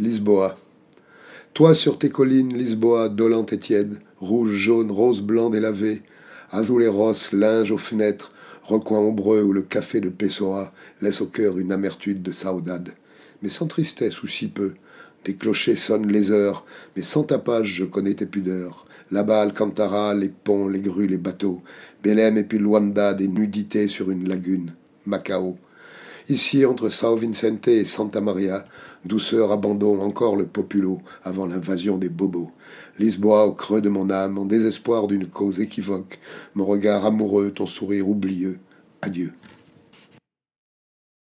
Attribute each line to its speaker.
Speaker 1: Lisboa. Toi sur tes collines, Lisboa, dolente et tiède, rouge, jaune, rose, blanc délavé, azul et linge aux fenêtres, recoin ombreux où le café de Pessoa laisse au cœur une amertume de saudade, mais sans tristesse ou si peu. Des clochers sonnent les heures, mais sans tapage je connais tes pudeurs. Là-bas, Alcantara, les ponts, les grues, les bateaux. Belém et puis Luanda, des nudités sur une lagune. Macao. Ici, entre Sao Vicente et Santa Maria, douceur, abandon, encore le populo avant l'invasion des bobos. Lisboa au creux de mon âme, en désespoir d'une cause équivoque, mon regard amoureux, ton sourire oublieux. Adieu.